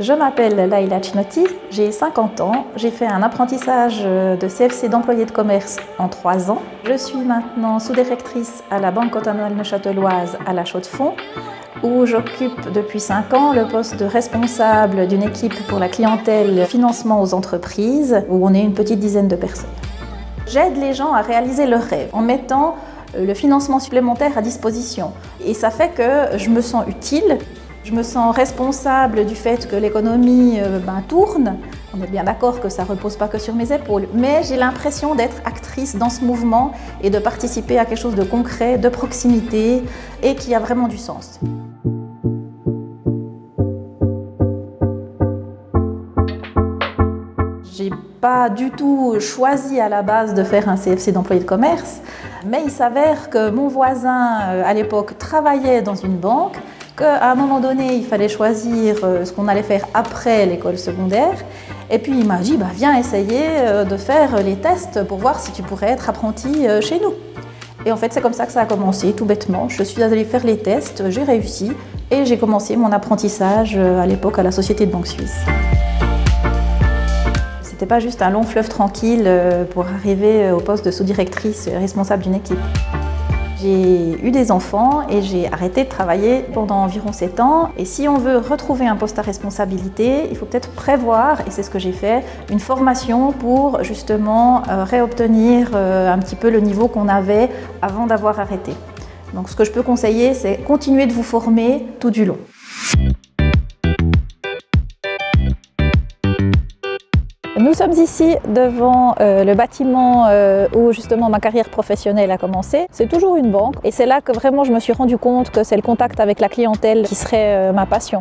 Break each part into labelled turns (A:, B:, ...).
A: Je m'appelle Laila Chinotti, j'ai 50 ans, j'ai fait un apprentissage de CFC d'employé de commerce en 3 ans. Je suis maintenant sous-directrice à la Banque cantonale neuchâteloise à la Chaux-de-Fonds où j'occupe depuis 5 ans le poste de responsable d'une équipe pour la clientèle financement aux entreprises où on est une petite dizaine de personnes. J'aide les gens à réaliser leurs rêves en mettant le financement supplémentaire à disposition. Et ça fait que je me sens utile je me sens responsable du fait que l'économie euh, ben, tourne. On est bien d'accord que ça ne repose pas que sur mes épaules, mais j'ai l'impression d'être actrice dans ce mouvement et de participer à quelque chose de concret, de proximité et qui a vraiment du sens. J'ai pas du tout choisi à la base de faire un CFC d'employé de commerce, mais il s'avère que mon voisin euh, à l'époque travaillait dans une banque qu'à un moment donné, il fallait choisir euh, ce qu'on allait faire après l'école secondaire. Et puis il m'a dit, bah, viens essayer euh, de faire les tests pour voir si tu pourrais être apprenti euh, chez nous. Et en fait, c'est comme ça que ça a commencé, tout bêtement. Je suis allée faire les tests, j'ai réussi et j'ai commencé mon apprentissage à l'époque à la Société de Banque Suisse. C'était pas juste un long fleuve tranquille pour arriver au poste de sous-directrice responsable d'une équipe. J'ai eu des enfants et j'ai arrêté de travailler pendant environ 7 ans. Et si on veut retrouver un poste à responsabilité, il faut peut-être prévoir, et c'est ce que j'ai fait, une formation pour justement euh, réobtenir euh, un petit peu le niveau qu'on avait avant d'avoir arrêté. Donc ce que je peux conseiller, c'est continuer de vous former tout du long. Nous sommes ici devant euh, le bâtiment euh, où justement ma carrière professionnelle a commencé. C'est toujours une banque et c'est là que vraiment je me suis rendu compte que c'est le contact avec la clientèle qui serait euh, ma passion.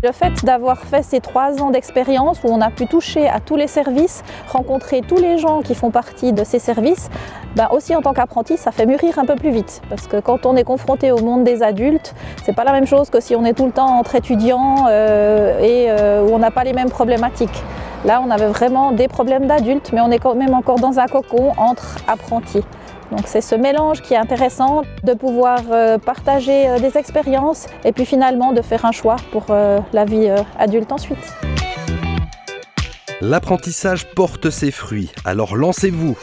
A: Le fait d'avoir fait ces trois ans d'expérience où on a pu toucher à tous les services, rencontrer tous les gens qui font partie de ces services, ben aussi en tant qu'apprenti, ça fait mûrir un peu plus vite. Parce que quand on est confronté au monde des adultes, c'est pas la même chose que si on est tout le temps entre étudiants euh, et euh, où on n'a pas les mêmes problématiques. Là, on avait vraiment des problèmes d'adultes, mais on est quand même encore dans un cocon entre apprentis. Donc c'est ce mélange qui est intéressant de pouvoir euh, partager euh, des expériences et puis finalement de faire un choix pour euh, la vie adulte ensuite.
B: L'apprentissage porte ses fruits, alors lancez-vous